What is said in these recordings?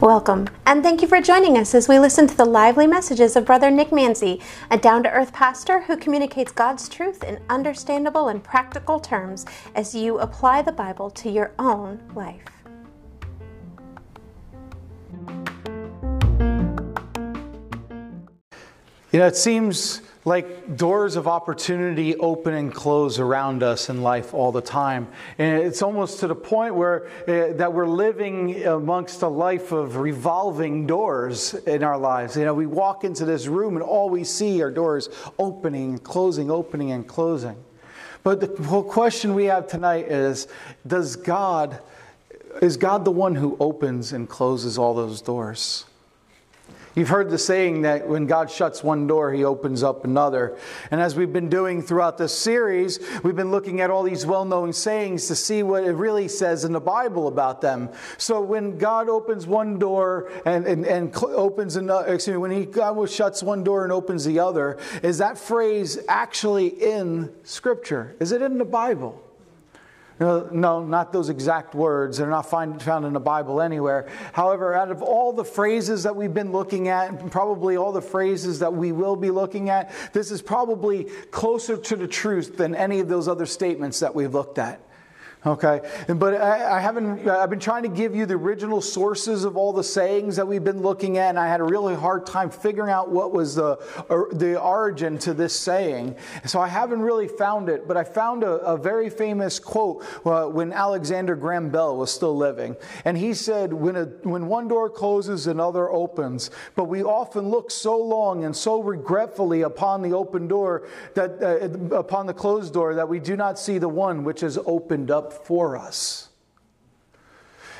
Welcome, and thank you for joining us as we listen to the lively messages of Brother Nick Manzi, a down to earth pastor who communicates God's truth in understandable and practical terms as you apply the Bible to your own life. You know, it seems like doors of opportunity open and close around us in life all the time. And it's almost to the point where uh, that we're living amongst a life of revolving doors in our lives. You know, we walk into this room and all we see are doors opening and closing, opening and closing. But the whole question we have tonight is does God is God the one who opens and closes all those doors? You've heard the saying that when God shuts one door, he opens up another. And as we've been doing throughout this series, we've been looking at all these well known sayings to see what it really says in the Bible about them. So when God opens one door and, and, and opens another, excuse me, when he, God shuts one door and opens the other, is that phrase actually in Scripture? Is it in the Bible? No, no, not those exact words. They're not find, found in the Bible anywhere. However, out of all the phrases that we've been looking at, probably all the phrases that we will be looking at, this is probably closer to the truth than any of those other statements that we've looked at. Okay, but I, I, haven't. I've been trying to give you the original sources of all the sayings that we've been looking at, and I had a really hard time figuring out what was the the origin to this saying. So I haven't really found it, but I found a, a very famous quote uh, when Alexander Graham Bell was still living, and he said, "When a, when one door closes, another opens, but we often look so long and so regretfully upon the open door that uh, upon the closed door that we do not see the one which is opened up." For us.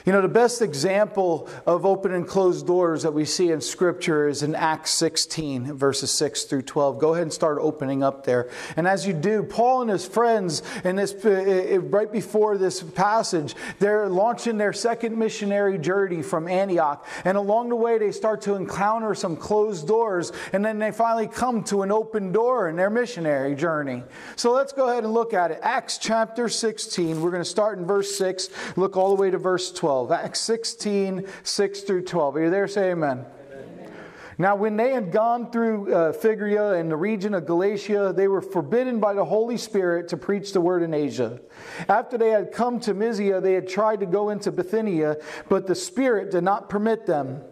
You know, the best example of open and closed doors that we see in Scripture is in Acts 16, verses 6 through 12. Go ahead and start opening up there. And as you do, Paul and his friends, in this, uh, right before this passage, they're launching their second missionary journey from Antioch. And along the way, they start to encounter some closed doors. And then they finally come to an open door in their missionary journey. So let's go ahead and look at it. Acts chapter 16. We're going to start in verse 6, look all the way to verse 12. 12. Acts 16, 6 through 12. Are you there? Say amen. amen. Now, when they had gone through uh, Phrygia and the region of Galatia, they were forbidden by the Holy Spirit to preach the word in Asia. After they had come to Mysia, they had tried to go into Bithynia, but the Spirit did not permit them.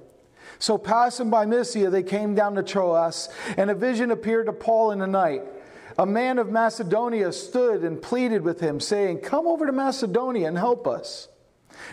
So, passing by Mysia, they came down to Troas, and a vision appeared to Paul in the night. A man of Macedonia stood and pleaded with him, saying, Come over to Macedonia and help us.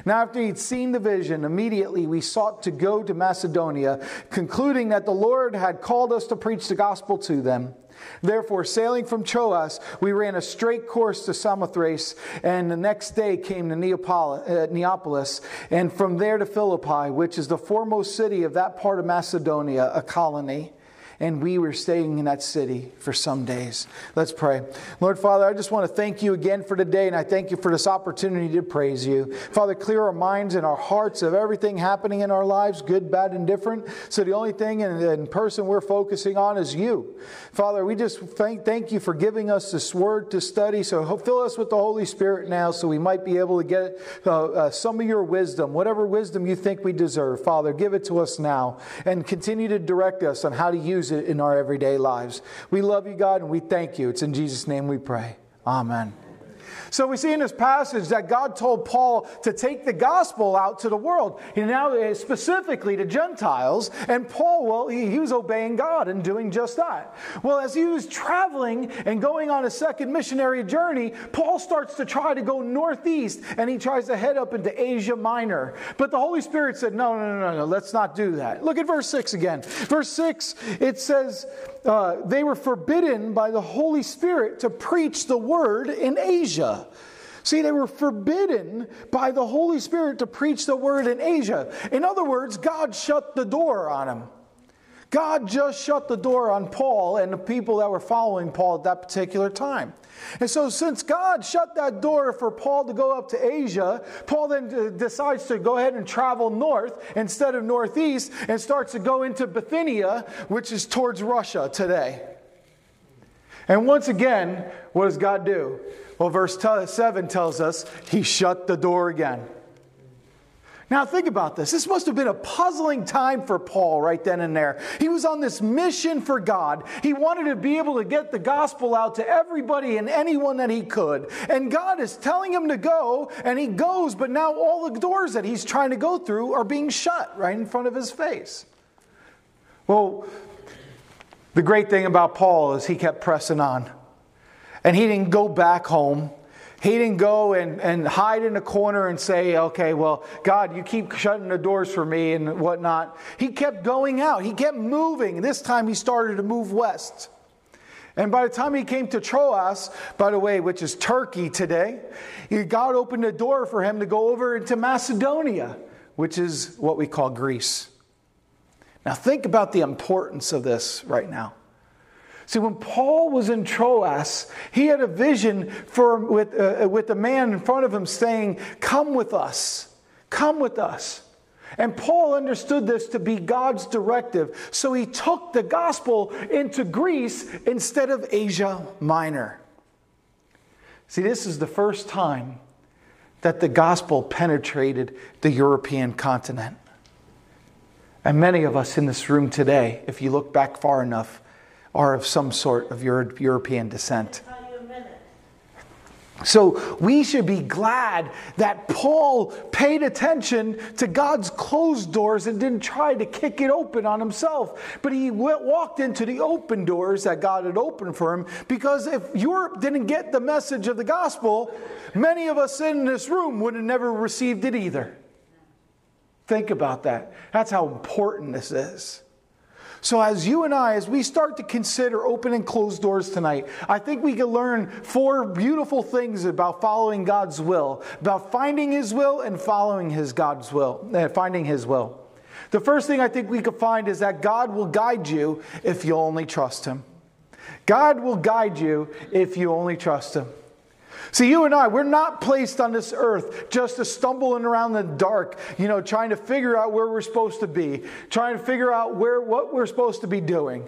Now, after he'd seen the vision, immediately we sought to go to Macedonia, concluding that the Lord had called us to preach the gospel to them. Therefore, sailing from Troas, we ran a straight course to Samothrace, and the next day came to uh, Neapolis, and from there to Philippi, which is the foremost city of that part of Macedonia, a colony and we were staying in that city for some days. Let's pray. Lord Father, I just want to thank you again for today, and I thank you for this opportunity to praise you. Father, clear our minds and our hearts of everything happening in our lives, good, bad, and different. So the only thing in person we're focusing on is you. Father, we just thank, thank you for giving us this word to study. So fill us with the Holy Spirit now so we might be able to get uh, uh, some of your wisdom, whatever wisdom you think we deserve. Father, give it to us now and continue to direct us on how to use use it in our everyday lives. We love you, God, and we thank you. It's in Jesus' name we pray. Amen. So we see in this passage that God told Paul to take the gospel out to the world, and now uh, specifically to Gentiles. And Paul, well, he, he was obeying God and doing just that. Well, as he was traveling and going on a second missionary journey, Paul starts to try to go northeast and he tries to head up into Asia Minor. But the Holy Spirit said, no, no, no, no, no let's not do that. Look at verse 6 again. Verse 6, it says, uh, they were forbidden by the Holy Spirit to preach the word in Asia. See, they were forbidden by the Holy Spirit to preach the word in Asia. In other words, God shut the door on them. God just shut the door on Paul and the people that were following Paul at that particular time. And so, since God shut that door for Paul to go up to Asia, Paul then decides to go ahead and travel north instead of northeast and starts to go into Bithynia, which is towards Russia today. And once again, what does God do? Well, verse 7 tells us he shut the door again. Now, think about this. This must have been a puzzling time for Paul right then and there. He was on this mission for God. He wanted to be able to get the gospel out to everybody and anyone that he could. And God is telling him to go, and he goes, but now all the doors that he's trying to go through are being shut right in front of his face. Well, the great thing about Paul is he kept pressing on. And he didn't go back home. He didn't go and, and hide in a corner and say, okay, well, God, you keep shutting the doors for me and whatnot. He kept going out. He kept moving. This time he started to move west. And by the time he came to Troas, by the way, which is Turkey today, God opened a door for him to go over into Macedonia, which is what we call Greece. Now, think about the importance of this right now. See, when Paul was in Troas, he had a vision for, with, uh, with a man in front of him saying, Come with us, come with us. And Paul understood this to be God's directive. So he took the gospel into Greece instead of Asia Minor. See, this is the first time that the gospel penetrated the European continent. And many of us in this room today, if you look back far enough, are of some sort of Euro- European descent. So we should be glad that Paul paid attention to God's closed doors and didn't try to kick it open on himself. But he walked into the open doors that God had opened for him because if Europe didn't get the message of the gospel, many of us in this room would have never received it either. Think about that. That's how important this is. So, as you and I, as we start to consider open and closed doors tonight, I think we can learn four beautiful things about following God's will, about finding His will and following His God's will, uh, finding His will. The first thing I think we could find is that God will guide you if you only trust Him. God will guide you if you only trust Him. See, you and I, we're not placed on this earth just to stumbling around the dark, you know, trying to figure out where we're supposed to be, trying to figure out where what we're supposed to be doing.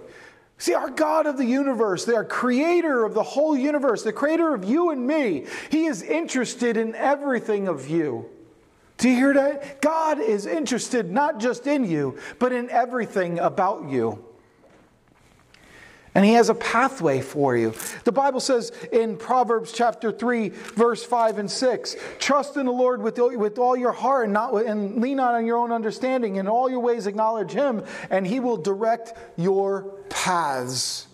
See, our God of the universe, the creator of the whole universe, the creator of you and me, he is interested in everything of you. Do you hear that? God is interested not just in you, but in everything about you. And he has a pathway for you. The Bible says in Proverbs chapter 3, verse 5 and 6 Trust in the Lord with, with all your heart and, not, and lean not on your own understanding. In all your ways, acknowledge him, and he will direct your paths.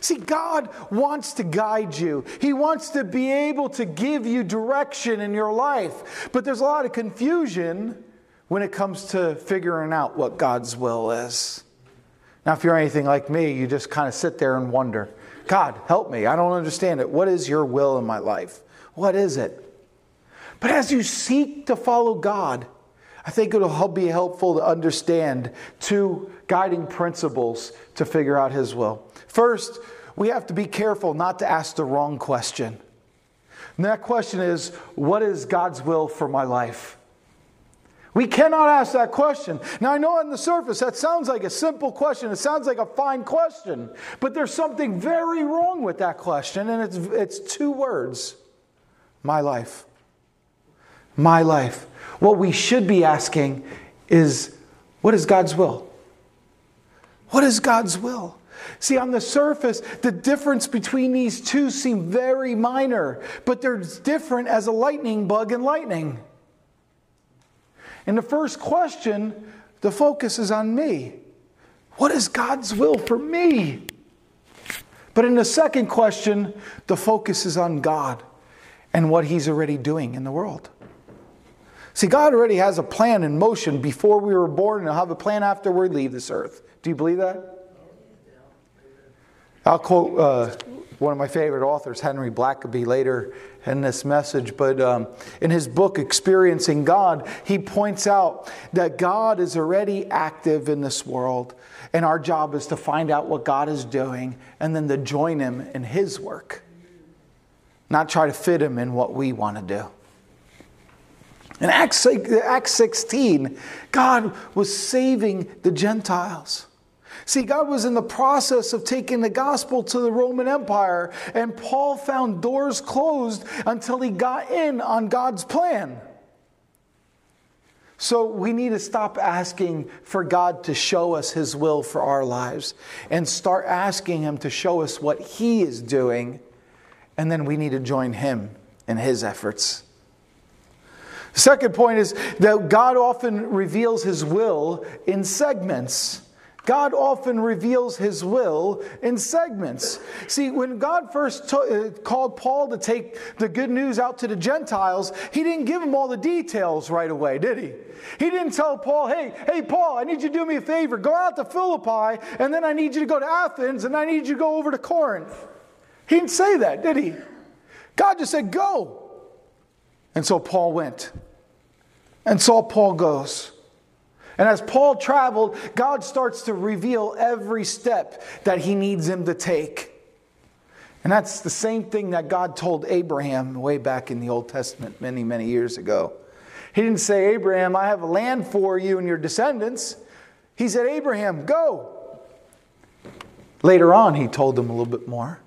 See, God wants to guide you. He wants to be able to give you direction in your life. But there's a lot of confusion when it comes to figuring out what God's will is. Now, if you're anything like me, you just kind of sit there and wonder God, help me. I don't understand it. What is your will in my life? What is it? But as you seek to follow God, I think it'll be helpful to understand two guiding principles to figure out His will. First, we have to be careful not to ask the wrong question. And that question is what is God's will for my life? We cannot ask that question. Now, I know on the surface that sounds like a simple question. It sounds like a fine question. But there's something very wrong with that question, and it's, it's two words my life. My life. What we should be asking is what is God's will? What is God's will? See, on the surface, the difference between these two seem very minor, but they're different as a lightning bug and lightning. In the first question, the focus is on me. What is God's will for me? But in the second question, the focus is on God and what He's already doing in the world. See, God already has a plan in motion before we were born, and He'll have a plan after we leave this earth. Do you believe that? I'll quote uh, one of my favorite authors, Henry Blackaby, later in this message, but um, in his book, Experiencing God, he points out that God is already active in this world, and our job is to find out what God is doing and then to join him in his work, not try to fit him in what we want to do. In Acts, Acts 16, God was saving the Gentiles. See, God was in the process of taking the gospel to the Roman Empire, and Paul found doors closed until he got in on God's plan. So we need to stop asking for God to show us His will for our lives and start asking Him to show us what He is doing, and then we need to join Him in His efforts. The second point is that God often reveals His will in segments. God often reveals his will in segments. See, when God first to, uh, called Paul to take the good news out to the Gentiles, he didn't give him all the details right away, did he? He didn't tell Paul, hey, hey, Paul, I need you to do me a favor. Go out to Philippi, and then I need you to go to Athens, and I need you to go over to Corinth. He didn't say that, did he? God just said, go. And so Paul went. And so Paul goes. And as Paul traveled, God starts to reveal every step that he needs him to take. And that's the same thing that God told Abraham way back in the Old Testament many, many years ago. He didn't say, Abraham, I have a land for you and your descendants. He said, Abraham, go. Later on, he told him a little bit more.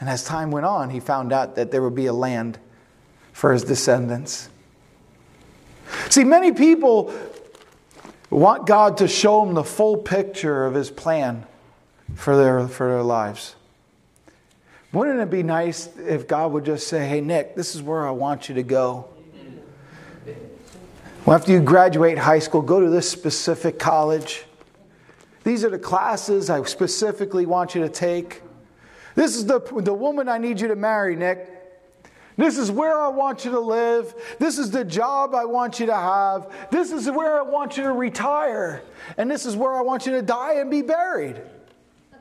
And as time went on, he found out that there would be a land for his descendants. See, many people want God to show them the full picture of His plan for their, for their lives. Wouldn't it be nice if God would just say, Hey, Nick, this is where I want you to go? Well, after you graduate high school, go to this specific college. These are the classes I specifically want you to take. This is the, the woman I need you to marry, Nick. This is where I want you to live. This is the job I want you to have. This is where I want you to retire. And this is where I want you to die and be buried.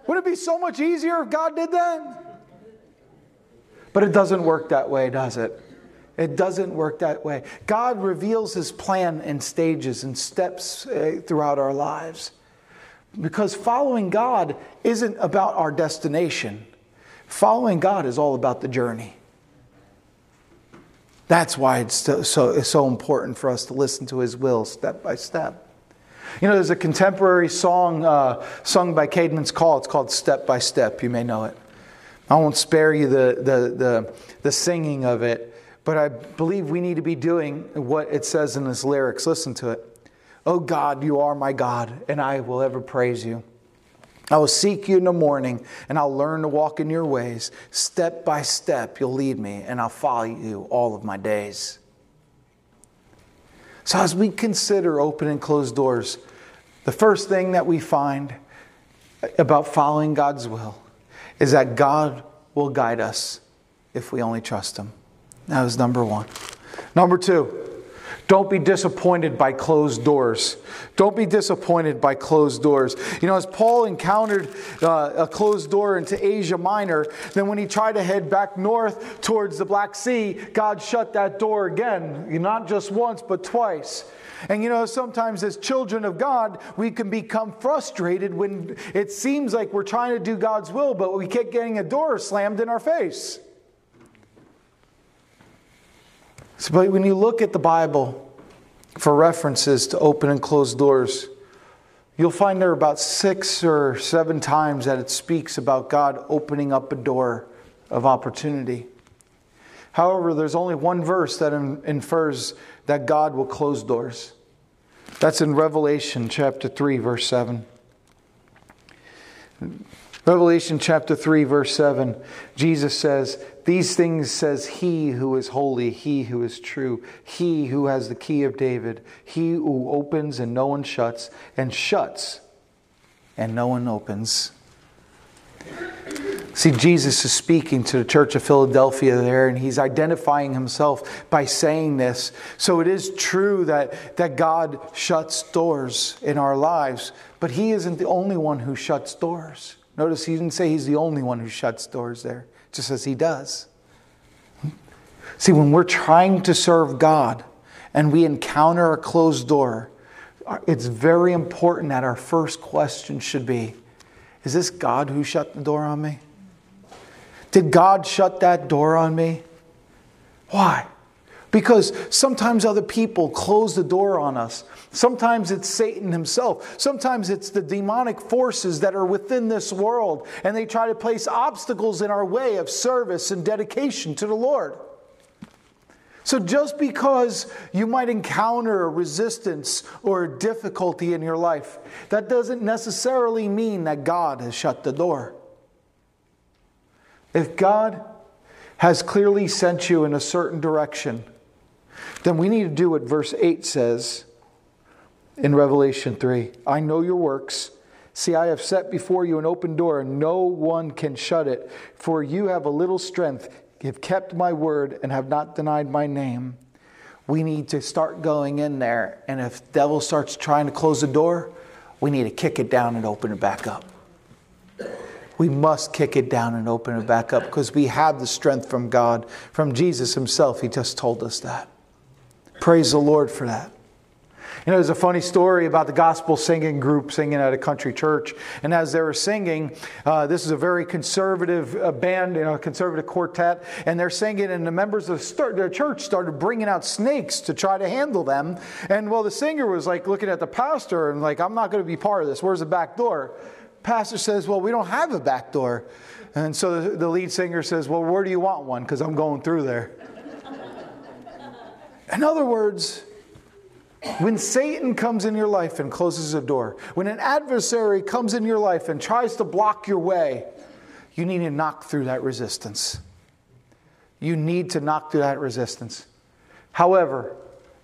Would it be so much easier if God did that? But it doesn't work that way, does it? It doesn't work that way. God reveals his plan in stages and steps uh, throughout our lives. Because following God isn't about our destination, following God is all about the journey. That's why it's so, so, it's so important for us to listen to His will step by step. You know, there's a contemporary song uh, sung by Caedmon's Call. It's called Step by Step. You may know it. I won't spare you the, the, the, the singing of it, but I believe we need to be doing what it says in his lyrics. Listen to it. Oh God, you are my God, and I will ever praise you. I will seek you in the morning and I'll learn to walk in your ways. Step by step, you'll lead me and I'll follow you all of my days. So, as we consider open and closed doors, the first thing that we find about following God's will is that God will guide us if we only trust Him. That was number one. Number two, don't be disappointed by closed doors. Don't be disappointed by closed doors. You know, as Paul encountered uh, a closed door into Asia Minor, then when he tried to head back north towards the Black Sea, God shut that door again, not just once, but twice. And you know, sometimes as children of God, we can become frustrated when it seems like we're trying to do God's will, but we keep getting a door slammed in our face. So, but when you look at the Bible for references to open and close doors, you'll find there are about six or seven times that it speaks about God opening up a door of opportunity. However, there's only one verse that infers that God will close doors. That's in Revelation chapter 3, verse 7. Revelation chapter 3, verse 7, Jesus says, These things says he who is holy, he who is true, he who has the key of David, he who opens and no one shuts, and shuts and no one opens. See, Jesus is speaking to the church of Philadelphia there, and he's identifying himself by saying this. So it is true that, that God shuts doors in our lives, but he isn't the only one who shuts doors. Notice he didn't say he's the only one who shuts doors there, just as he does. See, when we're trying to serve God and we encounter a closed door, it's very important that our first question should be Is this God who shut the door on me? Did God shut that door on me? Why? Because sometimes other people close the door on us. Sometimes it's Satan himself. Sometimes it's the demonic forces that are within this world, and they try to place obstacles in our way of service and dedication to the Lord. So, just because you might encounter a resistance or a difficulty in your life, that doesn't necessarily mean that God has shut the door. If God has clearly sent you in a certain direction, then we need to do what verse 8 says in Revelation 3 I know your works. See, I have set before you an open door, and no one can shut it. For you have a little strength, have kept my word, and have not denied my name. We need to start going in there, and if the devil starts trying to close the door, we need to kick it down and open it back up. We must kick it down and open it back up because we have the strength from God, from Jesus Himself. He just told us that. Praise the Lord for that. You know, there's a funny story about the gospel singing group singing at a country church. And as they were singing, uh, this is a very conservative uh, band, you know, conservative quartet, and they're singing, and the members of the church started bringing out snakes to try to handle them. And well, the singer was like looking at the pastor and like, I'm not going to be part of this. Where's the back door? Pastor says, Well, we don't have a back door. And so the, the lead singer says, Well, where do you want one? Because I'm going through there. In other words, when Satan comes in your life and closes a door, when an adversary comes in your life and tries to block your way, you need to knock through that resistance. You need to knock through that resistance. However,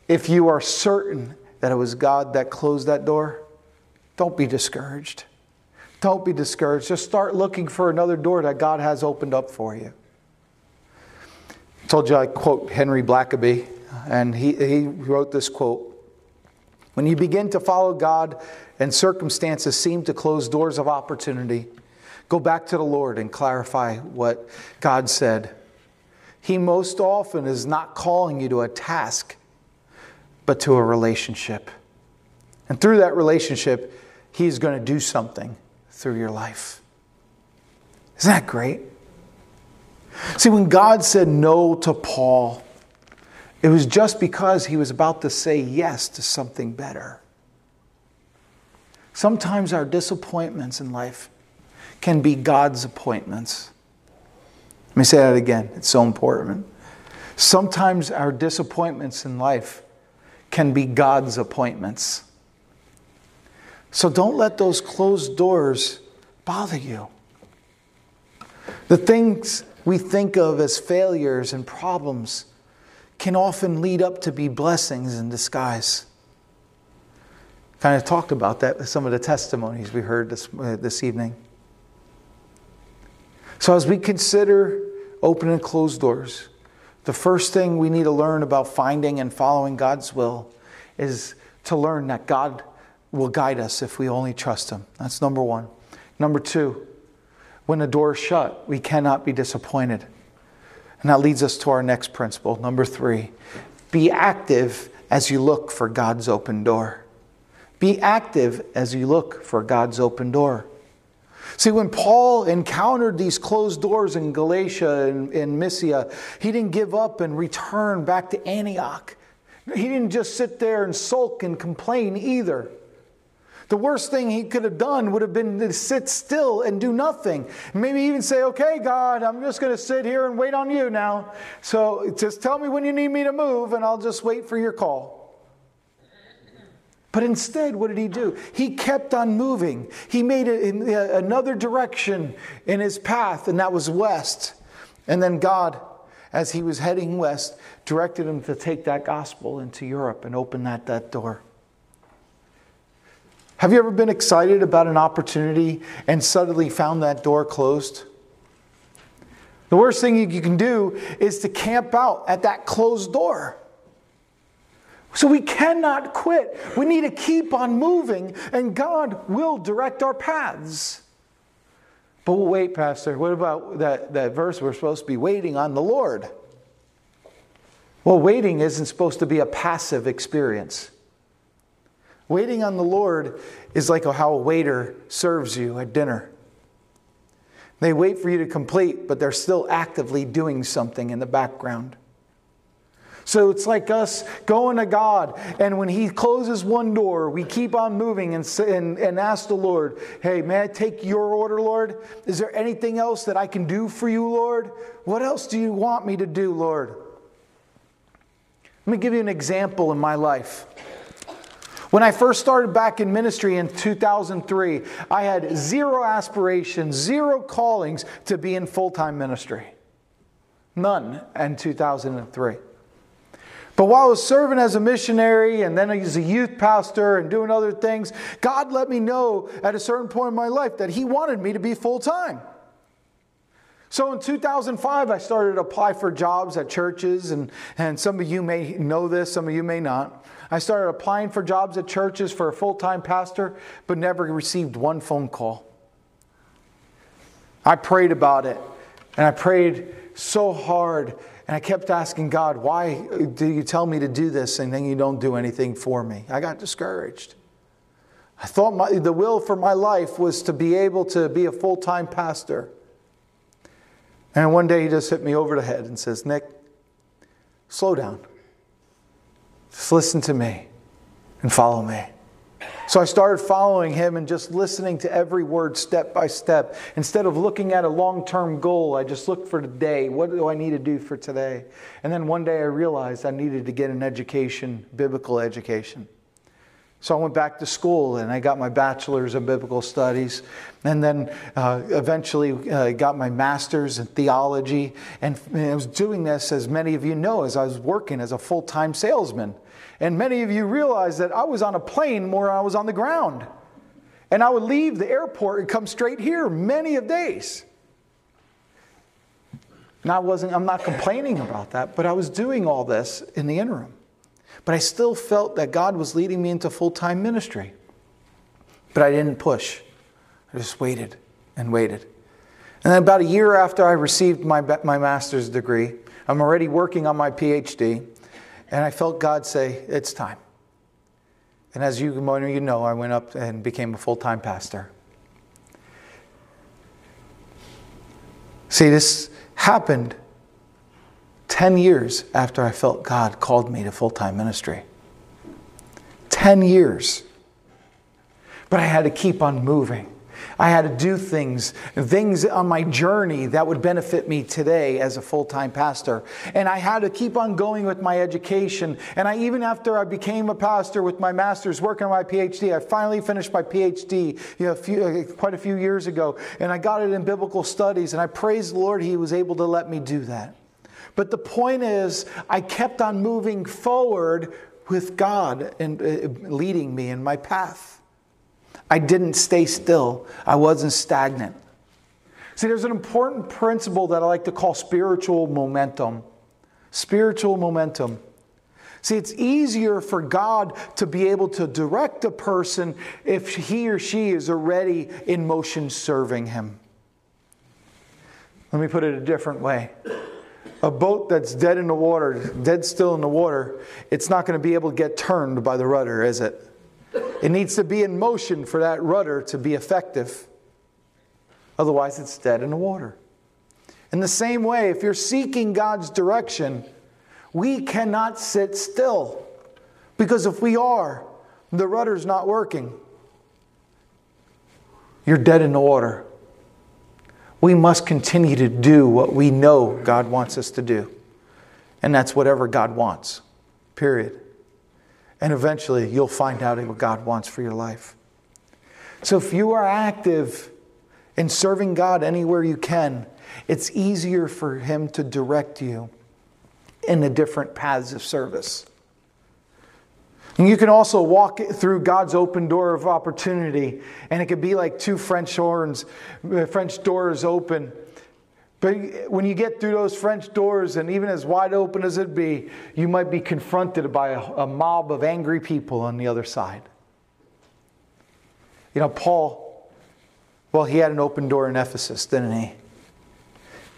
if you are certain that it was God that closed that door, don't be discouraged. Don't be discouraged. Just start looking for another door that God has opened up for you. I told you I quote Henry Blackaby, and he, he wrote this quote when you begin to follow God and circumstances seem to close doors of opportunity, go back to the Lord and clarify what God said. He most often is not calling you to a task, but to a relationship. And through that relationship, He's going to do something through your life. Isn't that great? See, when God said no to Paul, it was just because he was about to say yes to something better. Sometimes our disappointments in life can be God's appointments. Let me say that again, it's so important. Sometimes our disappointments in life can be God's appointments. So don't let those closed doors bother you. The things we think of as failures and problems can often lead up to be blessings in disguise. Kind of talked about that with some of the testimonies we heard this, uh, this evening. So, as we consider open and closed doors, the first thing we need to learn about finding and following God's will is to learn that God will guide us if we only trust Him. That's number one. Number two, when the door is shut, we cannot be disappointed. And that leads us to our next principle, number three be active as you look for God's open door. Be active as you look for God's open door. See, when Paul encountered these closed doors in Galatia and in Mysia, he didn't give up and return back to Antioch. He didn't just sit there and sulk and complain either. The worst thing he could have done would have been to sit still and do nothing. Maybe even say, Okay, God, I'm just going to sit here and wait on you now. So just tell me when you need me to move, and I'll just wait for your call. But instead, what did he do? He kept on moving. He made uh, another direction in his path, and that was west. And then God, as he was heading west, directed him to take that gospel into Europe and open that, that door. Have you ever been excited about an opportunity and suddenly found that door closed? The worst thing you can do is to camp out at that closed door. So we cannot quit. We need to keep on moving, and God will direct our paths. But wait, Pastor, what about that, that verse we're supposed to be waiting on the Lord? Well, waiting isn't supposed to be a passive experience. Waiting on the Lord is like how a waiter serves you at dinner. They wait for you to complete, but they're still actively doing something in the background. So it's like us going to God, and when He closes one door, we keep on moving and, and, and ask the Lord, Hey, may I take your order, Lord? Is there anything else that I can do for you, Lord? What else do you want me to do, Lord? Let me give you an example in my life. When I first started back in ministry in 2003, I had zero aspirations, zero callings to be in full time ministry. None in 2003. But while I was serving as a missionary and then as a youth pastor and doing other things, God let me know at a certain point in my life that He wanted me to be full time. So in 2005, I started to apply for jobs at churches, and, and some of you may know this, some of you may not. I started applying for jobs at churches for a full time pastor, but never received one phone call. I prayed about it, and I prayed so hard and I kept asking God, why do you tell me to do this and then you don't do anything for me? I got discouraged. I thought my, the will for my life was to be able to be a full time pastor. And one day he just hit me over the head and says, Nick, slow down. Just listen to me and follow me. So I started following him and just listening to every word step by step. Instead of looking at a long term goal, I just looked for today. What do I need to do for today? And then one day I realized I needed to get an education, biblical education. So I went back to school and I got my bachelor's in biblical studies, and then uh, eventually uh, got my master's in theology. And I was doing this, as many of you know, as I was working as a full time salesman. And many of you realize that I was on a plane more than I was on the ground. And I would leave the airport and come straight here many of days. And I wasn't, I'm not complaining about that, but I was doing all this in the interim. But I still felt that God was leading me into full time ministry. But I didn't push. I just waited and waited. And then about a year after I received my, my master's degree, I'm already working on my PhD. And I felt God say, It's time. And as you, you know, I went up and became a full time pastor. See, this happened 10 years after I felt God called me to full time ministry. 10 years. But I had to keep on moving. I had to do things, things on my journey that would benefit me today as a full time pastor. And I had to keep on going with my education. And I, even after I became a pastor with my master's, working on my PhD, I finally finished my PhD you know, a few, uh, quite a few years ago. And I got it in biblical studies. And I praise the Lord, He was able to let me do that. But the point is, I kept on moving forward with God and uh, leading me in my path. I didn't stay still, I wasn't stagnant. See, there's an important principle that I like to call spiritual momentum. Spiritual momentum. See, it's easier for God to be able to direct a person if he or she is already in motion serving Him. Let me put it a different way. A boat that's dead in the water, dead still in the water, it's not going to be able to get turned by the rudder, is it? It needs to be in motion for that rudder to be effective. Otherwise, it's dead in the water. In the same way, if you're seeking God's direction, we cannot sit still. Because if we are, the rudder's not working. You're dead in the water. We must continue to do what we know God wants us to do. And that's whatever God wants, period. And eventually you'll find out what God wants for your life. So if you are active in serving God anywhere you can, it's easier for Him to direct you in the different paths of service. And you can also walk through God's open door of opportunity, and it could be like two French horns, uh, French doors open but when you get through those French doors, and even as wide open as it be, you might be confronted by a, a mob of angry people on the other side. You know, Paul, well, he had an open door in Ephesus, didn't he?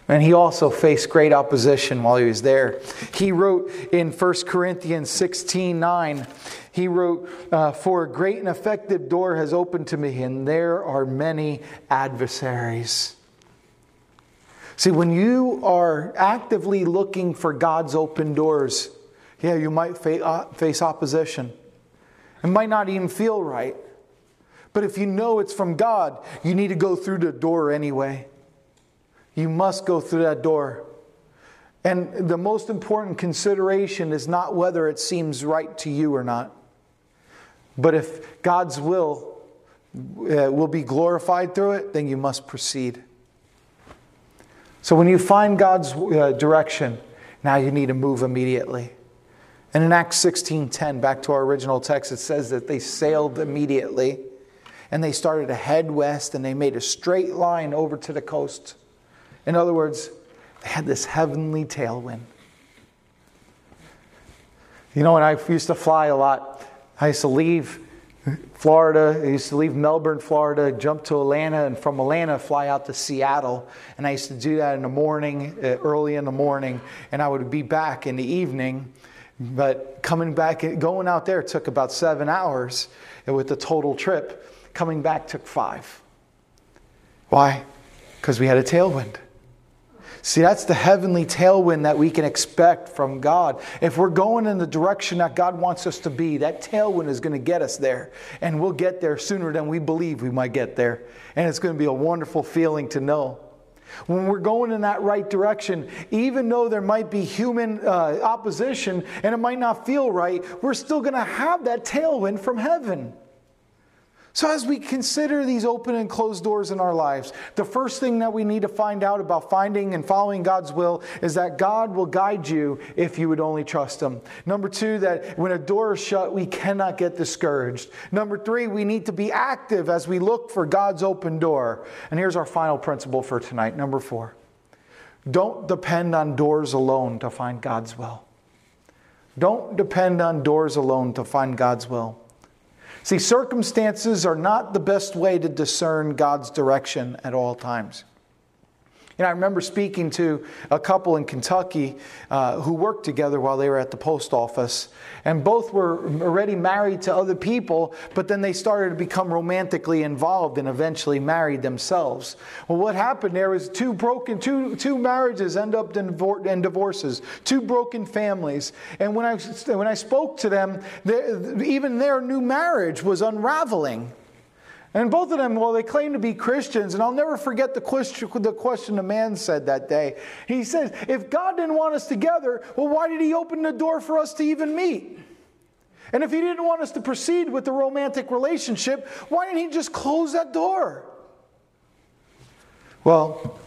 And he also faced great opposition while he was there. He wrote in 1 Corinthians 16 9, he wrote, uh, For a great and effective door has opened to me, and there are many adversaries. See, when you are actively looking for God's open doors, Yeah, you might uh, face opposition. It might not even feel right. But if you know it's from God, you need to go through the door anyway. You must go through that door. And the most important consideration is not whether it seems right to you or not, but if God's will uh, will be glorified through it, then you must proceed. So when you find God's uh, direction, now you need to move immediately. And in Acts 16:10, back to our original text, it says that they sailed immediately and they started to head west and they made a straight line over to the coast. In other words, they had this heavenly tailwind. You know, when I used to fly a lot, I used to leave Florida. I used to leave Melbourne, Florida, jump to Atlanta, and from Atlanta, fly out to Seattle. And I used to do that in the morning, uh, early in the morning, and I would be back in the evening. But coming back, going out there took about seven hours with the total trip. Coming back took five. Why? Because we had a tailwind. See, that's the heavenly tailwind that we can expect from God. If we're going in the direction that God wants us to be, that tailwind is going to get us there. And we'll get there sooner than we believe we might get there. And it's going to be a wonderful feeling to know. When we're going in that right direction, even though there might be human uh, opposition and it might not feel right, we're still going to have that tailwind from heaven. So, as we consider these open and closed doors in our lives, the first thing that we need to find out about finding and following God's will is that God will guide you if you would only trust Him. Number two, that when a door is shut, we cannot get discouraged. Number three, we need to be active as we look for God's open door. And here's our final principle for tonight. Number four, don't depend on doors alone to find God's will. Don't depend on doors alone to find God's will. See, circumstances are not the best way to discern God's direction at all times. You know, I remember speaking to a couple in Kentucky uh, who worked together while they were at the post office. And both were already married to other people, but then they started to become romantically involved and eventually married themselves. Well, what happened there was two broken, two, two marriages end up in, in divorces, two broken families. And when I, when I spoke to them, even their new marriage was unraveling. And both of them, well, they claim to be Christians. And I'll never forget the question, the question the man said that day. He said, If God didn't want us together, well, why did He open the door for us to even meet? And if He didn't want us to proceed with the romantic relationship, why didn't He just close that door? Well,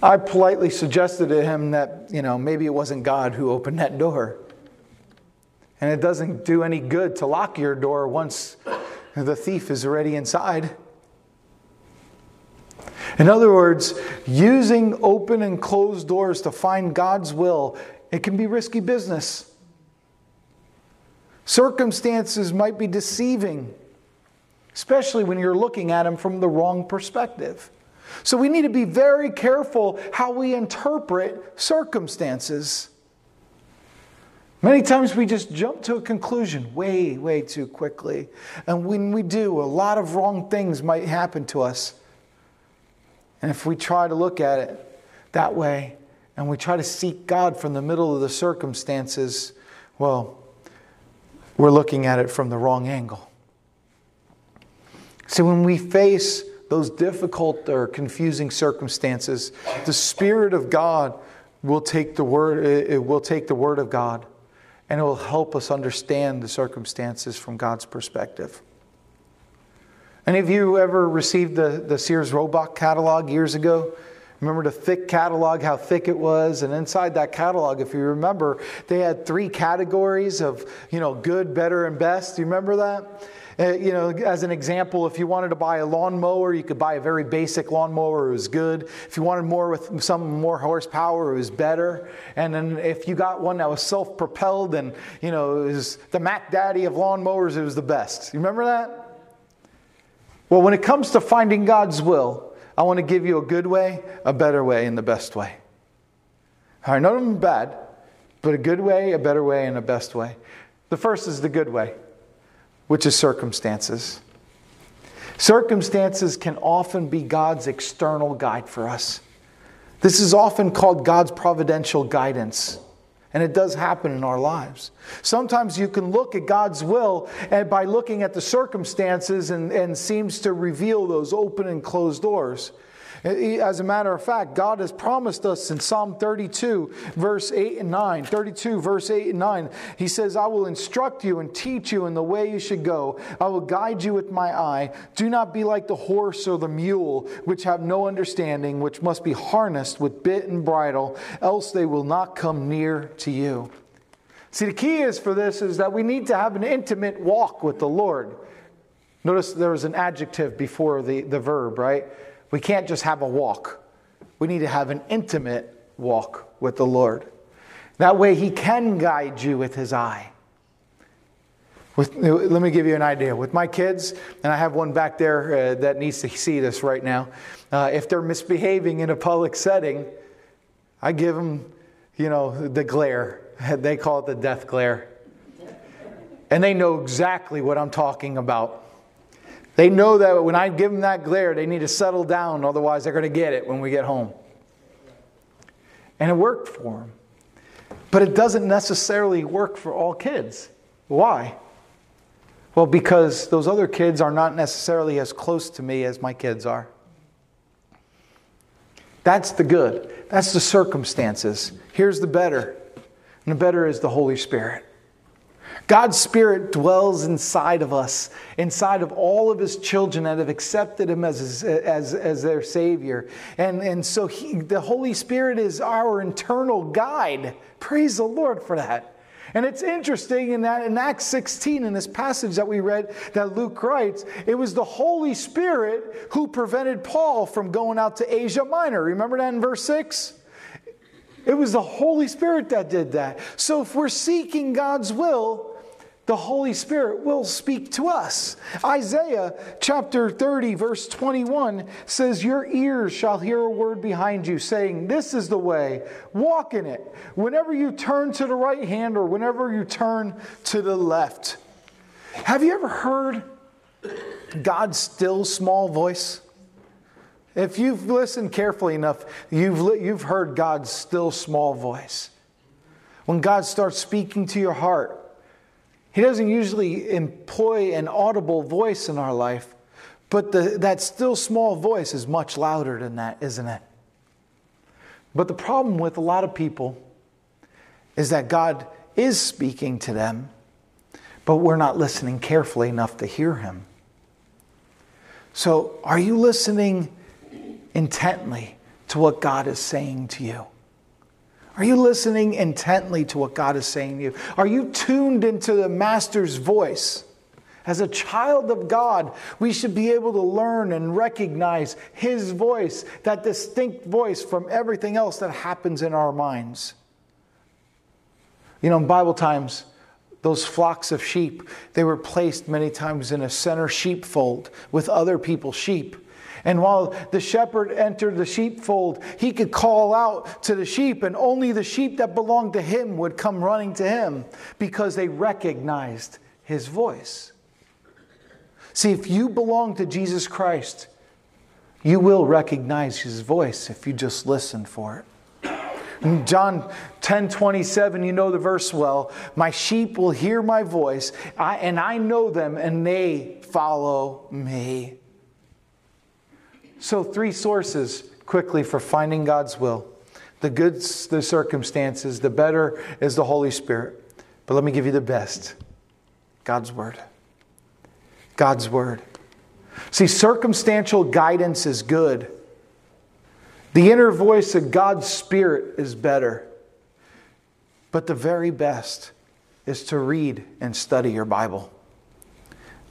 I politely suggested to him that, you know, maybe it wasn't God who opened that door. And it doesn't do any good to lock your door once the thief is already inside. In other words, using open and closed doors to find God's will, it can be risky business. Circumstances might be deceiving, especially when you're looking at them from the wrong perspective. So we need to be very careful how we interpret circumstances. Many times we just jump to a conclusion way, way too quickly. And when we do, a lot of wrong things might happen to us. And if we try to look at it that way and we try to seek God from the middle of the circumstances, well, we're looking at it from the wrong angle. So when we face those difficult or confusing circumstances, the Spirit of God will take the word, it will take the word of God and it will help us understand the circumstances from God's perspective. Any of you ever received the, the Sears Roebuck catalog years ago? Remember the thick catalog, how thick it was? And inside that catalog, if you remember, they had three categories of, you know, good, better, and best. Do you remember that? Uh, you know, as an example, if you wanted to buy a lawnmower, you could buy a very basic lawnmower, it was good. If you wanted more with some more horsepower, it was better. And then if you got one that was self propelled and, you know, it was the Mac Daddy of lawnmowers, it was the best. You remember that? Well, when it comes to finding God's will, I want to give you a good way, a better way, and the best way. All right, none of them bad, but a good way, a better way, and a best way. The first is the good way which is circumstances. Circumstances can often be God's external guide for us. This is often called God's providential guidance. And it does happen in our lives. Sometimes you can look at God's will and by looking at the circumstances and, and seems to reveal those open and closed doors. As a matter of fact, God has promised us in Psalm 32, verse 8 and 9. 32, verse 8 and 9. He says, I will instruct you and teach you in the way you should go. I will guide you with my eye. Do not be like the horse or the mule, which have no understanding, which must be harnessed with bit and bridle, else they will not come near to you. See, the key is for this is that we need to have an intimate walk with the Lord. Notice there was an adjective before the, the verb, right? We can't just have a walk. We need to have an intimate walk with the Lord. That way, He can guide you with His eye. With, let me give you an idea. With my kids, and I have one back there uh, that needs to see this right now, uh, if they're misbehaving in a public setting, I give them, you know, the glare. They call it the death glare. And they know exactly what I'm talking about. They know that when I give them that glare, they need to settle down, otherwise, they're going to get it when we get home. And it worked for them. But it doesn't necessarily work for all kids. Why? Well, because those other kids are not necessarily as close to me as my kids are. That's the good. That's the circumstances. Here's the better. And the better is the Holy Spirit. God's Spirit dwells inside of us, inside of all of His children that have accepted Him as, as, as their Savior. And, and so he, the Holy Spirit is our internal guide. Praise the Lord for that. And it's interesting in that in Acts 16, in this passage that we read that Luke writes, it was the Holy Spirit who prevented Paul from going out to Asia Minor. Remember that in verse 6? It was the Holy Spirit that did that. So if we're seeking God's will, the Holy Spirit will speak to us. Isaiah chapter 30, verse 21 says, Your ears shall hear a word behind you saying, This is the way, walk in it. Whenever you turn to the right hand or whenever you turn to the left. Have you ever heard God's still small voice? If you've listened carefully enough, you've, you've heard God's still small voice. When God starts speaking to your heart, he doesn't usually employ an audible voice in our life, but the, that still small voice is much louder than that, isn't it? But the problem with a lot of people is that God is speaking to them, but we're not listening carefully enough to hear Him. So, are you listening intently to what God is saying to you? Are you listening intently to what God is saying to you? Are you tuned into the Master's voice? As a child of God, we should be able to learn and recognize His voice, that distinct voice from everything else that happens in our minds. You know, in Bible times, those flocks of sheep, they were placed many times in a center sheepfold with other people's sheep. And while the shepherd entered the sheepfold, he could call out to the sheep, and only the sheep that belonged to him would come running to him because they recognized his voice. See, if you belong to Jesus Christ, you will recognize his voice if you just listen for it. John 10 27, you know the verse well. My sheep will hear my voice, and I know them, and they follow me. So, three sources quickly for finding God's will the good, the circumstances, the better is the Holy Spirit. But let me give you the best God's Word. God's Word. See, circumstantial guidance is good. The inner voice of God's Spirit is better. But the very best is to read and study your Bible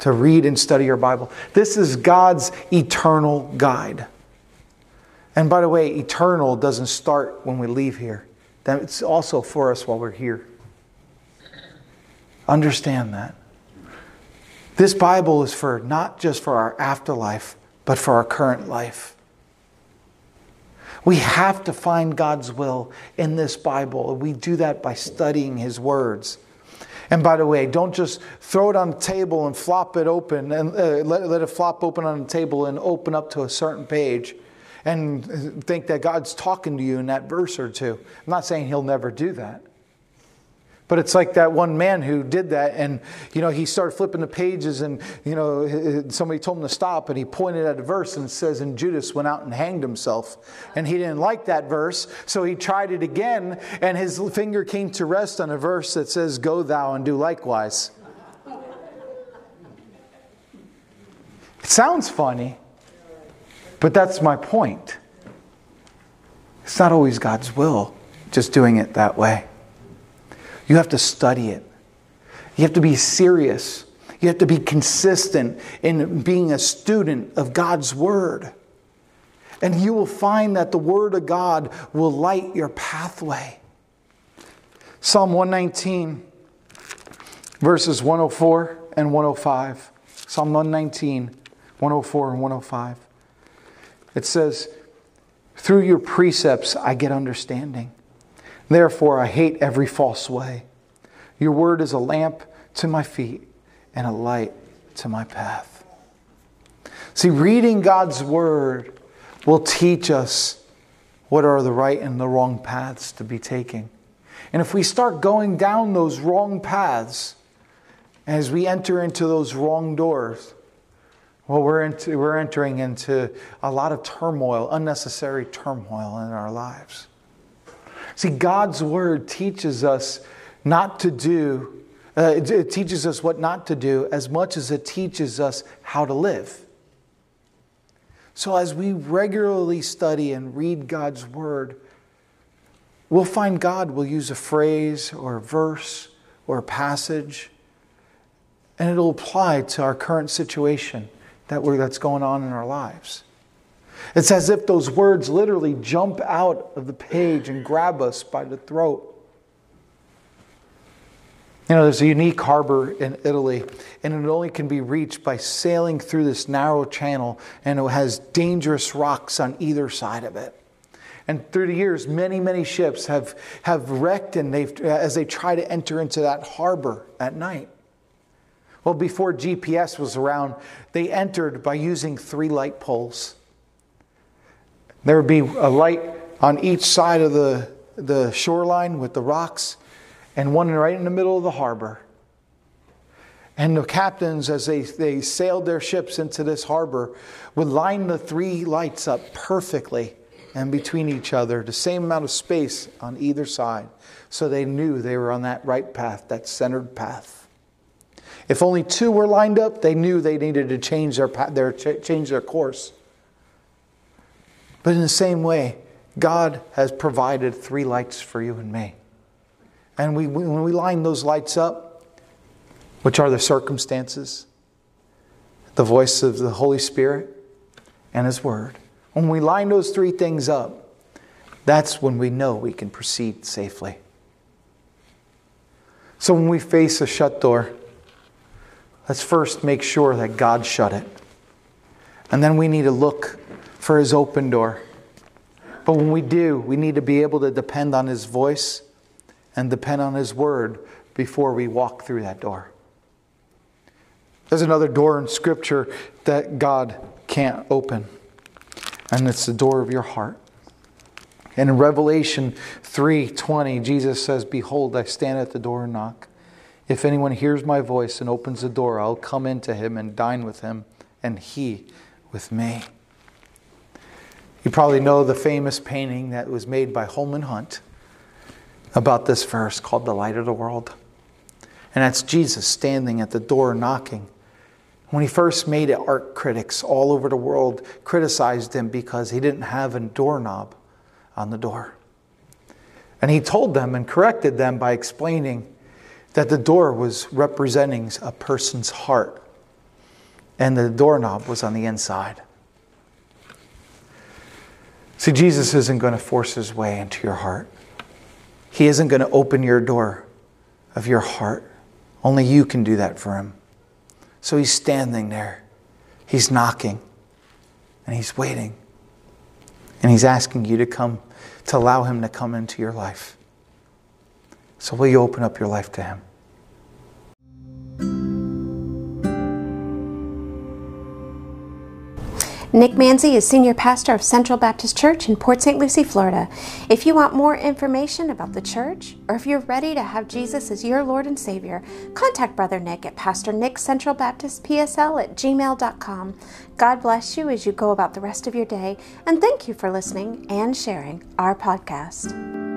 to read and study your Bible. This is God's eternal guide. And by the way, eternal doesn't start when we leave here, it's also for us while we're here. Understand that. This Bible is for not just for our afterlife, but for our current life. We have to find God's will in this Bible. And we do that by studying His words. And by the way, don't just throw it on the table and flop it open and uh, let, let it flop open on the table and open up to a certain page and think that God's talking to you in that verse or two. I'm not saying He'll never do that. But it's like that one man who did that, and you know he started flipping the pages, and you know somebody told him to stop, and he pointed at a verse and it says, "And Judas went out and hanged himself," and he didn't like that verse, so he tried it again, and his finger came to rest on a verse that says, "Go thou and do likewise." It sounds funny, but that's my point. It's not always God's will, just doing it that way. You have to study it. You have to be serious. You have to be consistent in being a student of God's Word. And you will find that the Word of God will light your pathway. Psalm 119, verses 104 and 105. Psalm 119, 104 and 105. It says, Through your precepts I get understanding. Therefore, I hate every false way. Your word is a lamp to my feet and a light to my path. See, reading God's word will teach us what are the right and the wrong paths to be taking. And if we start going down those wrong paths, as we enter into those wrong doors, well, we're, into, we're entering into a lot of turmoil, unnecessary turmoil in our lives. See, God's word teaches us not to do, uh, it, it teaches us what not to do as much as it teaches us how to live. So, as we regularly study and read God's word, we'll find God will use a phrase or a verse or a passage, and it'll apply to our current situation that that's going on in our lives. It's as if those words literally jump out of the page and grab us by the throat. You know, there's a unique harbor in Italy, and it only can be reached by sailing through this narrow channel, and it has dangerous rocks on either side of it. And through the years, many, many ships have, have wrecked and they've, as they try to enter into that harbor at night. Well, before GPS was around, they entered by using three light poles. There would be a light on each side of the, the shoreline with the rocks, and one right in the middle of the harbor. And the captains, as they, they sailed their ships into this harbor, would line the three lights up perfectly and between each other, the same amount of space on either side, so they knew they were on that right path, that centered path. If only two were lined up, they knew they needed to change their, their, change their course. But in the same way, God has provided three lights for you and me. And we, when we line those lights up, which are the circumstances, the voice of the Holy Spirit, and His Word, when we line those three things up, that's when we know we can proceed safely. So when we face a shut door, let's first make sure that God shut it. And then we need to look for his open door. But when we do, we need to be able to depend on his voice and depend on his word before we walk through that door. There's another door in Scripture that God can't open, and it's the door of your heart. And in Revelation 3:20, Jesus says, "Behold, I stand at the door and knock. If anyone hears my voice and opens the door, I'll come into him and dine with him, and he with me." You probably know the famous painting that was made by Holman Hunt about this verse called The Light of the World. And that's Jesus standing at the door knocking. When he first made it, art critics all over the world criticized him because he didn't have a doorknob on the door. And he told them and corrected them by explaining that the door was representing a person's heart and the doorknob was on the inside. See, Jesus isn't going to force his way into your heart. He isn't going to open your door of your heart. Only you can do that for him. So he's standing there. He's knocking. And he's waiting. And he's asking you to come, to allow him to come into your life. So will you open up your life to him? Nick Manzi is Senior Pastor of Central Baptist Church in Port St. Lucie, Florida. If you want more information about the church, or if you're ready to have Jesus as your Lord and Savior, contact Brother Nick at Pastor Nick Central Baptist PSL at gmail.com. God bless you as you go about the rest of your day, and thank you for listening and sharing our podcast.